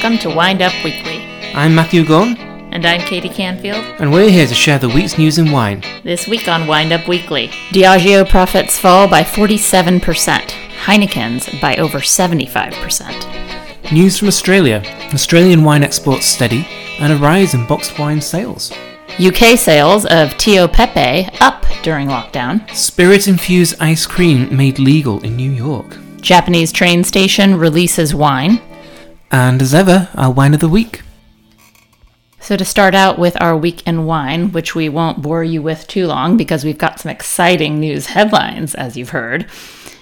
welcome to Wind Up Weekly. I'm Matthew Gunn, And I'm Katie Canfield. and we're here to share the week's news in wine. This week on Wind Up Weekly, Diageo profits fall by 47%, Heineken's by over 75%. News from Australia Australian wine exports steady, and a rise in boxed wine sales. UK sales of Tio Pepe up during lockdown. Spirit infused ice cream made legal in New York. Japanese train station releases wine. And as ever, our wine of the week. So, to start out with our week in wine, which we won't bore you with too long because we've got some exciting news headlines, as you've heard.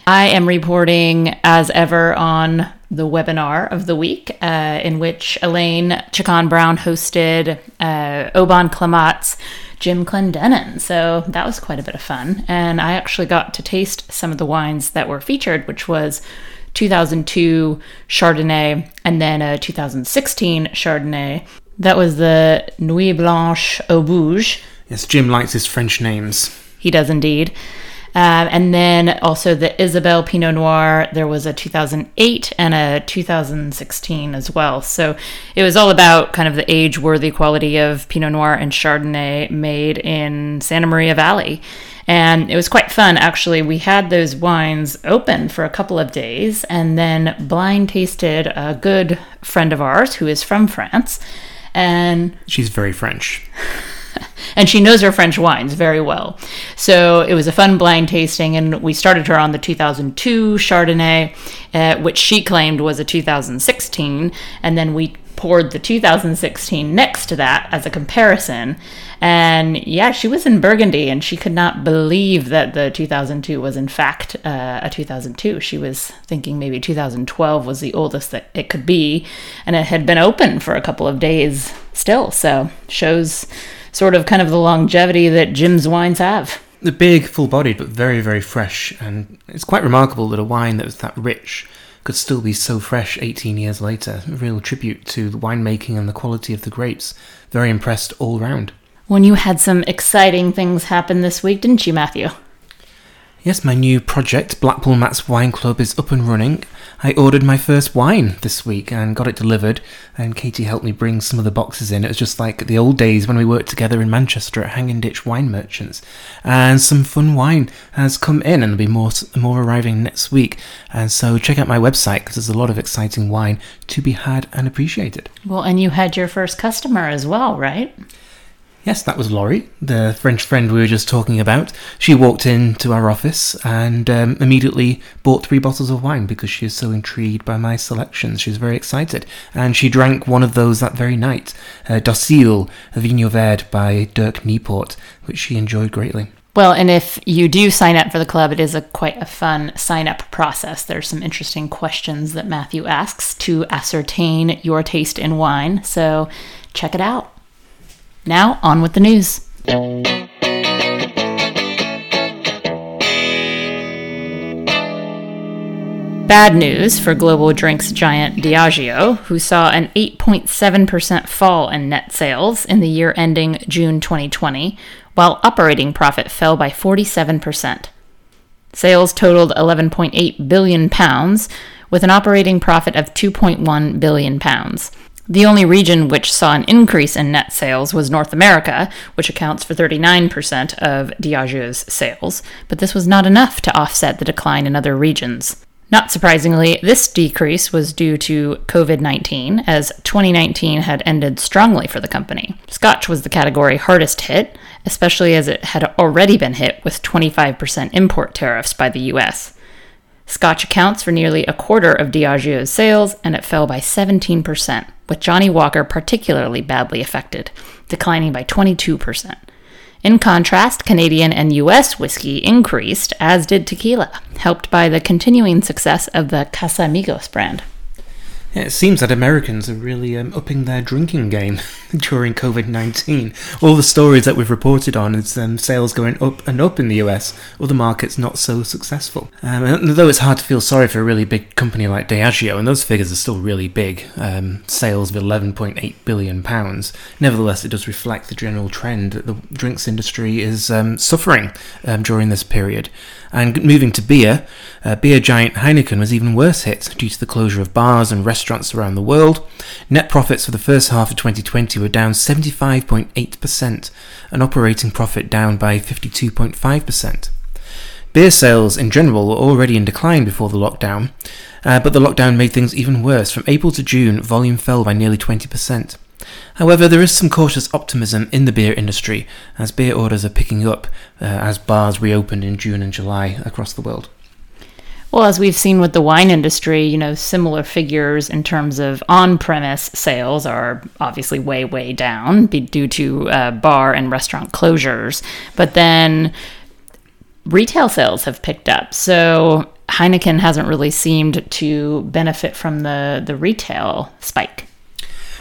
I am reporting, as ever, on the webinar of the week, uh, in which Elaine Chukan Brown hosted uh, Au Bon Climat's Jim Clendenen. So that was quite a bit of fun. And I actually got to taste some of the wines that were featured, which was 2002 Chardonnay and then a 2016 Chardonnay. That was the Nuits-Blanches au Bouge. Yes, Jim likes his French names. He does indeed. Um, and then also the Isabelle Pinot Noir. There was a 2008 and a 2016 as well. So it was all about kind of the age worthy quality of Pinot Noir and Chardonnay made in Santa Maria Valley. And it was quite fun. Actually, we had those wines open for a couple of days and then blind tasted a good friend of ours who is from France. And She's very French. and she knows her French wines very well. So it was a fun blind tasting, and we started her on the 2002 Chardonnay, uh, which she claimed was a 2016, and then we poured the 2016 next to that as a comparison. And yeah, she was in Burgundy, and she could not believe that the 2002 was in fact uh, a 2002. She was thinking maybe 2012 was the oldest that it could be, and it had been open for a couple of days still. So shows sort of kind of the longevity that Jim's wines have. The big, full bodied, but very, very fresh. And it's quite remarkable that a wine that was that rich could still be so fresh 18 years later. A real tribute to the winemaking and the quality of the grapes. Very impressed all round. When you had some exciting things happen this week, didn't you, Matthew? Yes, my new project, Blackpool Mats Wine Club, is up and running. I ordered my first wine this week and got it delivered, and Katie helped me bring some of the boxes in. It was just like the old days when we worked together in Manchester at Hanging Ditch Wine Merchants. And some fun wine has come in, and there'll be more more arriving next week. And so check out my website because there's a lot of exciting wine to be had and appreciated. Well, and you had your first customer as well, right? Yes, that was Laurie, the French friend we were just talking about. She walked into our office and um, immediately bought three bottles of wine because she is so intrigued by my selections. She was very excited. And she drank one of those that very night, uh, Docil, Vinho Verde by Dirk Niepoort, which she enjoyed greatly. Well, and if you do sign up for the club, it is a quite a fun sign up process. There's some interesting questions that Matthew asks to ascertain your taste in wine. So check it out. Now, on with the news. Bad news for global drinks giant Diageo, who saw an 8.7% fall in net sales in the year ending June 2020, while operating profit fell by 47%. Sales totaled 11.8 billion pounds, with an operating profit of 2.1 billion pounds. The only region which saw an increase in net sales was North America, which accounts for 39% of Diageo's sales, but this was not enough to offset the decline in other regions. Not surprisingly, this decrease was due to COVID 19, as 2019 had ended strongly for the company. Scotch was the category hardest hit, especially as it had already been hit with 25% import tariffs by the US. Scotch accounts for nearly a quarter of Diageo's sales, and it fell by 17%, with Johnnie Walker particularly badly affected, declining by 22%. In contrast, Canadian and US whiskey increased, as did tequila, helped by the continuing success of the Casamigos brand. Yeah, it seems that Americans are really um, upping their drinking game during COVID 19. All the stories that we've reported on is um, sales going up and up in the US, other markets not so successful. Um, and though it's hard to feel sorry for a really big company like Diageo, and those figures are still really big um, sales of £11.8 billion, nevertheless, it does reflect the general trend that the drinks industry is um, suffering um, during this period. And moving to beer, uh, beer giant Heineken was even worse hit due to the closure of bars and restaurants restaurants around the world. Net profits for the first half of 2020 were down 75.8%, and operating profit down by 52.5%. Beer sales in general were already in decline before the lockdown, uh, but the lockdown made things even worse. From April to June, volume fell by nearly 20%. However, there is some cautious optimism in the beer industry as beer orders are picking up uh, as bars reopened in June and July across the world. Well, as we've seen with the wine industry, you know, similar figures in terms of on premise sales are obviously way, way down due to uh, bar and restaurant closures. But then retail sales have picked up. So Heineken hasn't really seemed to benefit from the, the retail spike.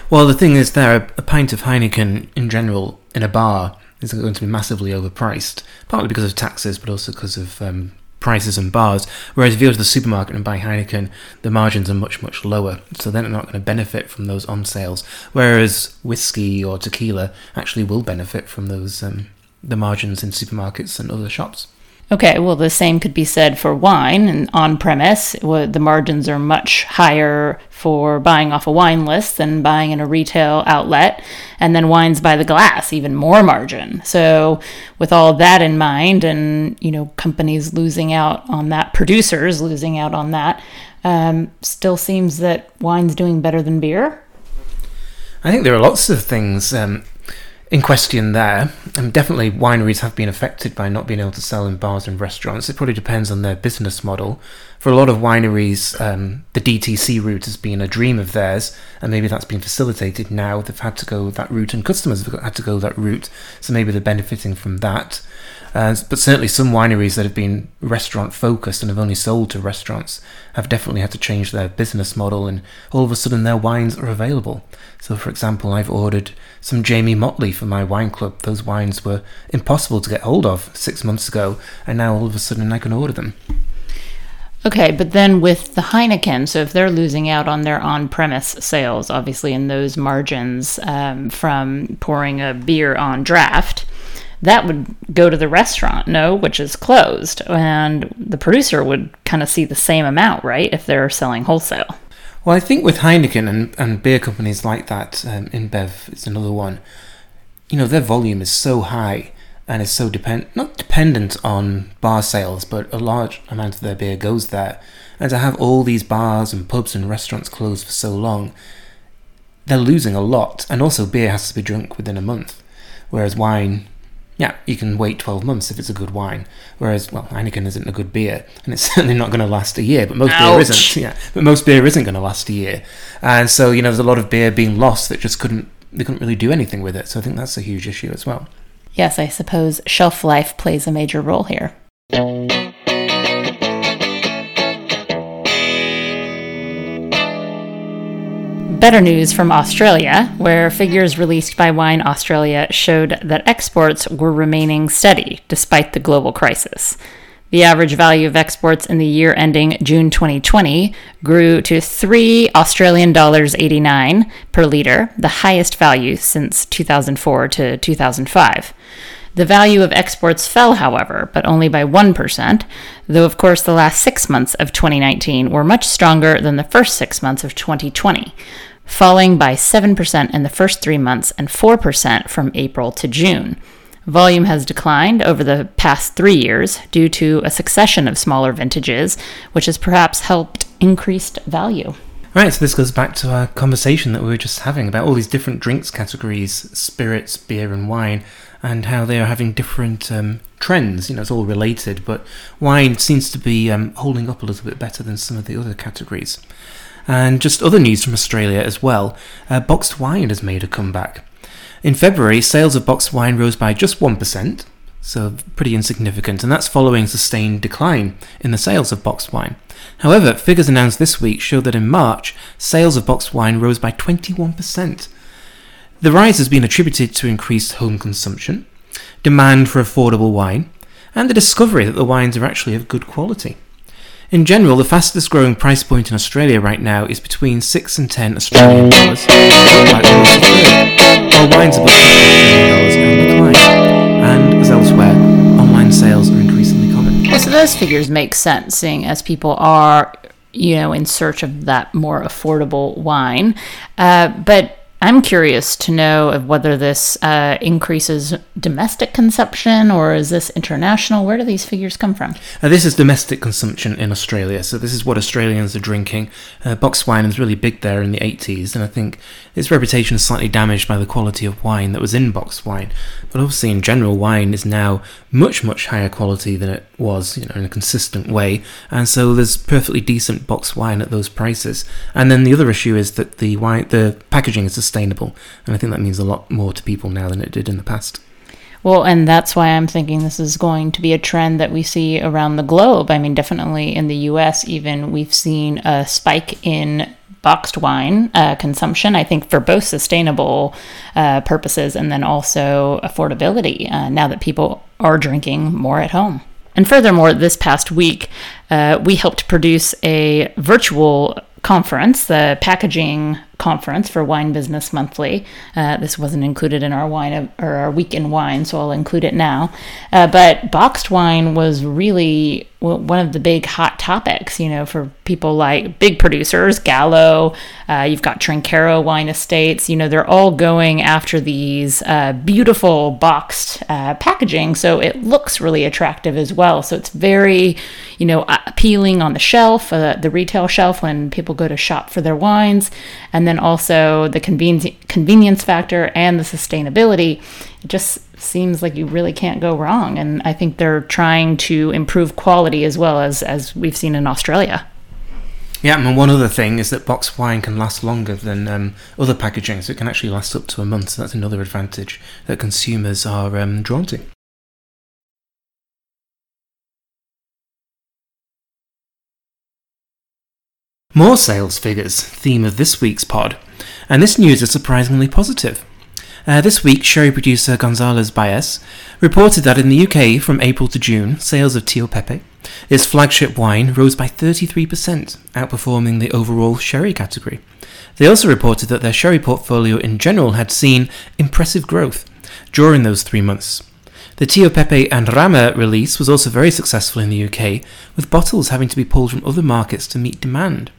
Well, the thing is, there a pint of Heineken in general in a bar is going to be massively overpriced, partly because of taxes, but also because of um, prices and bars. Whereas if you go to the supermarket and buy Heineken, the margins are much much lower, so then they're not going to benefit from those on sales. Whereas whiskey or tequila actually will benefit from those um, the margins in supermarkets and other shops. Okay, well, the same could be said for wine and on premise. The margins are much higher for buying off a wine list than buying in a retail outlet. And then wines by the glass, even more margin. So, with all that in mind, and you know, companies losing out on that, producers losing out on that, um, still seems that wine's doing better than beer. I think there are lots of things. Um, in question there. And definitely, wineries have been affected by not being able to sell in bars and restaurants. It probably depends on their business model. For a lot of wineries, um, the DTC route has been a dream of theirs, and maybe that's been facilitated now. They've had to go that route, and customers have had to go that route, so maybe they're benefiting from that. Uh, but certainly, some wineries that have been restaurant focused and have only sold to restaurants have definitely had to change their business model, and all of a sudden, their wines are available. So, for example, I've ordered some Jaimee Motley for my wine club. Those wines were impossible to get hold of six months ago, and now all of a sudden I can order them. Okay, but then with the Heineken, so if they're losing out on their on premise sales, obviously in those margins um, from pouring a beer on draft, that would go to the restaurant, no, which is closed. And the producer would kind of see the same amount, right, if they're selling wholesale. Well, I think with Heineken and, and beer companies like that, um, InBev is another one, you know, their volume is so high and is so depend not dependent on bar sales, but a large amount of their beer goes there. And to have all these bars and pubs and restaurants closed for so long, they're losing a lot. And also, beer has to be drunk within a month, whereas wine yeah, you can wait 12 months if it's a good wine. Whereas, well, Heineken isn't a good beer, and it's certainly not going to last a year. But most Ouch. beer isn't. Yeah, but most beer isn't going to last a year, and so you know, there's a lot of beer being lost that just couldn't they couldn't really do anything with it. So I think that's a huge issue as well. Yes, I suppose shelf life plays a major role here. Better news from Australia, where figures released by Wine Australia showed that exports were remaining steady despite the global crisis. The average value of exports in the year ending June 2020 grew to 3 Australian dollars 89 per liter, the highest value since 2004 to 2005. The value of exports fell, however, but only by 1%, though of course the last 6 months of 2019 were much stronger than the first 6 months of 2020 falling by 7% in the first three months and 4% from April to June. Volume has declined over the past three years due to a succession of smaller vintages, which has perhaps helped increased value. Right, so this goes back to our conversation that we were just having about all these different drinks categories spirits, beer, and wine and how they are having different um, trends. You know, it's all related, but wine seems to be um, holding up a little bit better than some of the other categories. And just other news from Australia as well uh, boxed wine has made a comeback. In February, sales of boxed wine rose by just 1%, so pretty insignificant, and that's following sustained decline in the sales of boxed wine. However, figures announced this week show that in March, sales of boxed wine rose by 21%. The rise has been attributed to increased home consumption, demand for affordable wine, and the discovery that the wines are actually of good quality. In general, the fastest growing price point in Australia right now is between 6 and 10 Australian dollars, while wines above Australian dollars are decline. And as elsewhere, online sales are increasingly common. So those figures make sense, seeing as people are you know, in search of that more affordable wine. Uh, but I'm curious to know whether this uh, increases domestic consumption or is this international? Where do these figures come from? Uh, this is domestic consumption in Australia, so this is what Australians are drinking. Uh, box wine was really big there in the 80s, and I think its reputation is slightly damaged by the quality of wine that was in box wine. But obviously, in general, wine is now much, much higher quality than it was, you know, in a consistent way, and so there's perfectly decent box wine at those prices. And then the other issue is that the wine, the packaging is sustainable, and I think that means a lot more to people now than it did in the past. Well, and that's why I'm thinking this is going to be a trend that we see around the globe. I mean, definitely in the US, even we've seen a spike in boxed wine uh, consumption, I think, for both sustainable uh, purposes and then also affordability uh, now that people are drinking more at home. And furthermore, this past week, uh, we helped produce a virtual conference, the packaging conference for Wine Business Monthly. Uh, this wasn't included in our wine or our week in wine, so I'll include it now. Uh, but boxed wine was really one of the big hot topics, you know, for people like big producers, Gallo, uh, you've got Trinchero Wine Estates, you know, they're all going after these uh, beautiful boxed uh, packaging. So it looks really attractive as well. So it's very, you know, appealing on the shelf, uh, the retail shelf when people go to shop for their wines. And then also the convenience, convenience factor and the sustainability. It just seems like you really can't go wrong. And I think they're trying to improve quality as well as, as we've seen in Australia. Yeah, and one other thing is that box wine can last longer than um, other packaging, so it can actually last up to a month. So that's another advantage that consumers are um, drawn to. More sales figures, theme of this week's pod, and this news is surprisingly positive. Uh, this week, sherry producer González Byass reported that in the UK from April to June, sales of Tio Pepe, its flagship wine, rose by 33%, outperforming the overall sherry category. They also reported that their sherry portfolio in general had seen impressive growth during those three months. The Tio Pepe en Rama release was also very successful in the UK, with bottles having to be pulled from other markets to meet demand.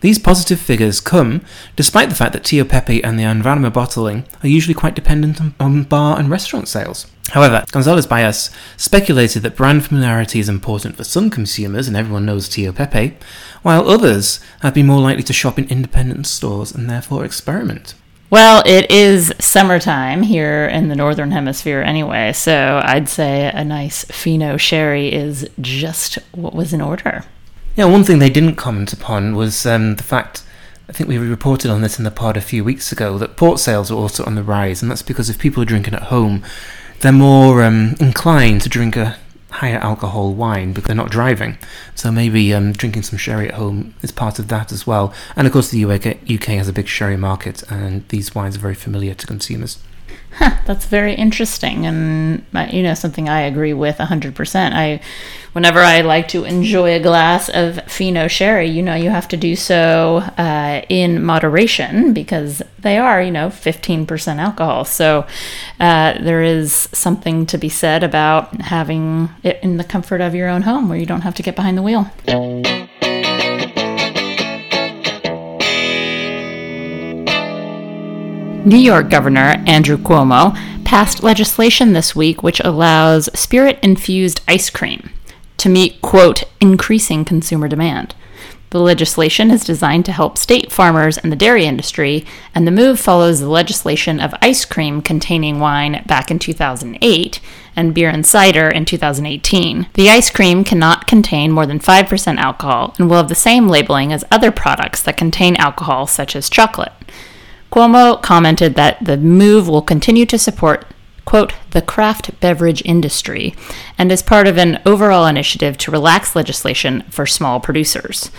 These positive figures come despite the fact that Tio Pepe and the En Rama bottling are usually quite dependent on bar and restaurant sales. However, González Byass speculated that brand familiarity is important for some consumers, and everyone knows Tio Pepe, while others have been more likely to shop in independent stores and therefore experiment. Well, it is summertime here in the Northern Hemisphere anyway, so I'd say a nice Fino sherry is just what was in order. Yeah, one thing they didn't comment upon was um, the fact, I think we reported on this in the pod a few weeks ago, that port sales are also on the rise, and that's because if people are drinking at home, they're more um, inclined to drink a higher alcohol wine because they're not driving. So maybe um, drinking some sherry at home is part of that as well. And of course, the UK, UK has a big sherry market, and these wines are very familiar to consumers. Huh, that's very interesting, and uh, you know something I agree with hundred percent. I, whenever I like to enjoy a glass of Fino sherry, you know you have to do so uh, in moderation because they are you know fifteen percent alcohol. So uh, there is something to be said about having it in the comfort of your own home where you don't have to get behind the wheel. New York Governor Andrew Cuomo passed legislation this week which allows spirit infused ice cream to meet, quote, increasing consumer demand. The legislation is designed to help state farmers and the dairy industry, and the move follows the legislation of ice cream containing wine back in 2008 and beer and cider in 2018. The ice cream cannot contain more than 5% alcohol and will have the same labeling as other products that contain alcohol, such as chocolate. Cuomo commented that the move will continue to support, quote, the craft beverage industry and is part of an overall initiative to relax legislation for small producers.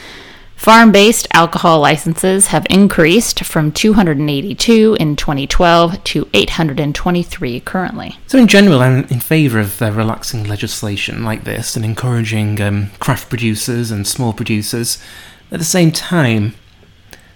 Farm based alcohol licenses have increased from 282 in 2012 to 823 currently. So, in general, I'm in favour of uh, relaxing legislation like this and encouraging um, craft producers and small producers. At the same time,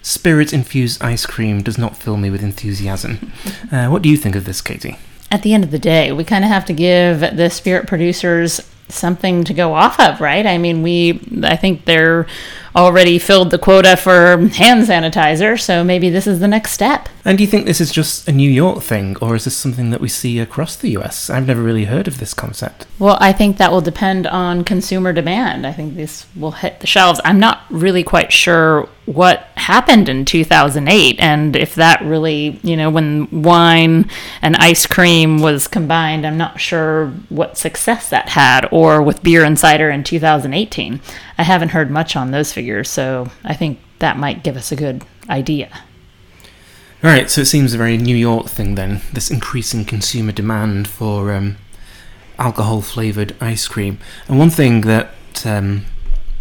spirit infused ice cream does not fill me with enthusiasm. Uh, what do you think of this, Katie? At the end of the day, we kind of have to give the spirit producers something to go off of, right? I mean, we, I think there already filled the quota for hand sanitizer, so maybe this is the next step. And do you think this is just a New York thing, or is this something that we see across the US? I've never really heard of this concept. Well, I think that will depend on consumer demand. I think this will hit the shelves. I'm not really quite sure what happened in 2008 and if that really, you know, when wine and ice cream was combined, I'm not sure what success that had, or with beer and cider in 2018. I haven't heard much on those figures, so I think that might give us a good idea. All right, so it seems a very New York thing then, this increasing consumer demand for um, alcohol flavored ice cream. And one thing that um,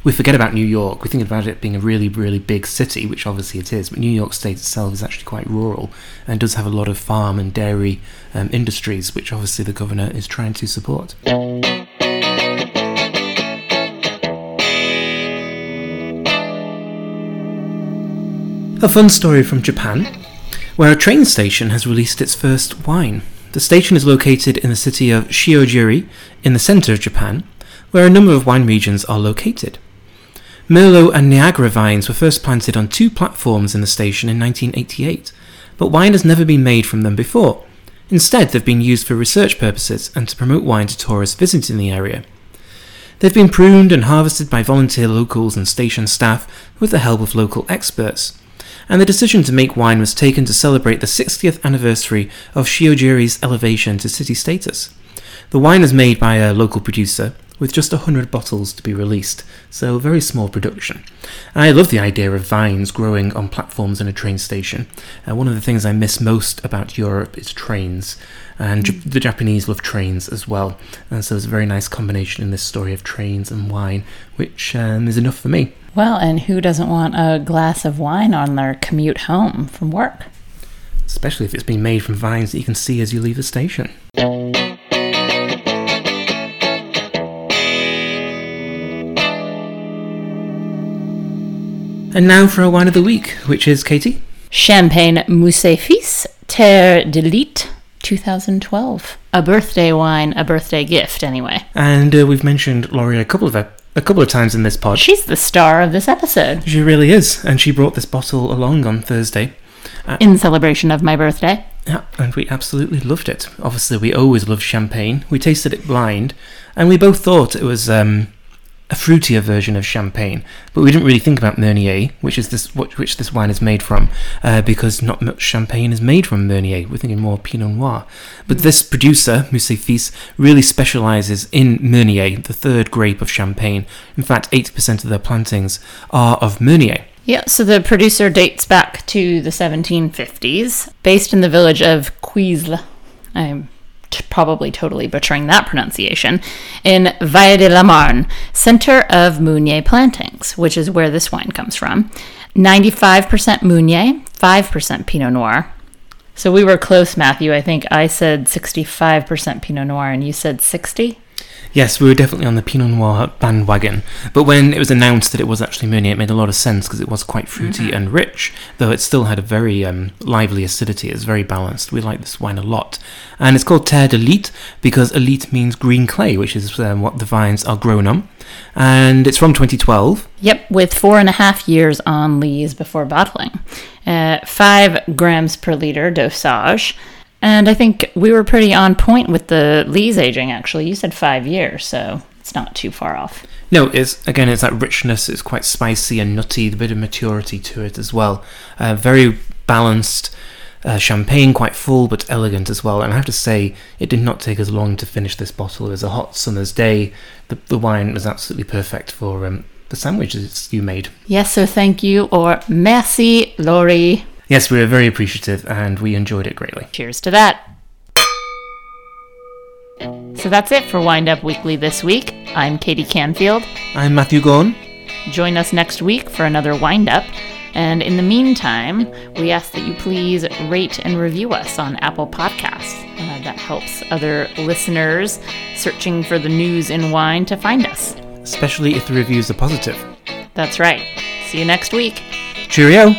we forget about New York, we think about it being a really, really big city, which obviously it is, but New York State itself is actually quite rural and does have a lot of farm and dairy um, industries, which obviously the governor is trying to support. A fun story from Japan, where a train station has released its first wine. The station is located in the city of Shiojiri, in the center of Japan, where a number of wine regions are located. Merlot and Niagara vines were first planted on two platforms in the station in 1988, but wine has never been made from them before. Instead, they've been used for research purposes and to promote wine to tourists visiting the area. They've been pruned and harvested by volunteer locals and station staff with the help of local experts and the decision to make wine was taken to celebrate the 60th anniversary of Shiojiri's elevation to city status. The wine is made by a local producer with just 100 bottles to be released, so very small production. I love the idea of vines growing on platforms in a train station. Uh, one of the things I miss most about Europe is trains, and the Japanese love trains as well. And so there's a very nice combination in this story of trains and wine, which um, is enough for me. Well, and who doesn't want a glass of wine on their commute home from work? Especially if it's been made from vines that you can see as you leave the station. And now for a wine of the week, which is Katie. Champagne Moussé Fils Terre d'Illite 2012. A birthday wine, a birthday gift, anyway. And uh, we've mentioned Laurie a couple of ep- a couple of times in this pod. She's the star of this episode. She really is, and she brought this bottle along on Thursday. In celebration of my birthday. Yeah, and we absolutely loved it. Obviously, we always love champagne. We tasted it blind, and we both thought it was um, a fruitier version of champagne, but we didn't really think about Meunier, which is this which this wine is made from, uh, because not much champagne is made from Meunier. We're thinking more Pinot Noir. But this producer, Moussé Fils, really specialises in Meunier, the third grape of champagne. In fact, 80% of their plantings are of Meunier. Yeah, so the producer dates back to the 1750s, based in the village of Cuisles. I'm t- probably totally butchering that pronunciation, in Vallée de la Marne, center of Meunier plantings, which is where this wine comes from. 95% Meunier, 5% Pinot Noir. So we were close, Matthew. I think I said 65% Pinot Noir and you said 60? Yes, we were definitely on the Pinot Noir bandwagon. But when it was announced that it was actually Meunier, it made a lot of sense because it was quite fruity and rich, though it still had a very um, lively acidity. It's very balanced. We like this wine a lot. And it's called Terre d'Illite because illite means green clay, which is um, what the vines are grown on. And it's from 2012. Yep, with four and a half years on lees before bottling. Uh, five grams per liter dosage. And I think we were pretty on point with the lees aging, actually. You said five years, so it's not too far off. No, it's again, it's that richness. It's quite spicy and nutty. The bit of maturity to it as well. Uh, very balanced. Uh, champagne, quite full but elegant as well. And I have to say, it did not take us long to finish this bottle. It was a hot summer's day. The, the wine was absolutely perfect for um, the sandwiches you made. Yes, so thank you, or merci, Laurie. Yes, we were very appreciative and we enjoyed it greatly. Cheers to that. So that's it for Wind Up Weekly this week. I'm Katie Canfield. I'm Matthew Gorn. Join us next week for another Wind Up. And in the meantime, we ask that you please rate and review us on Apple Podcasts. Uh, that helps other listeners searching for the news in wine to find us. Especially if the reviews are positive. That's right. See you next week. Cheerio!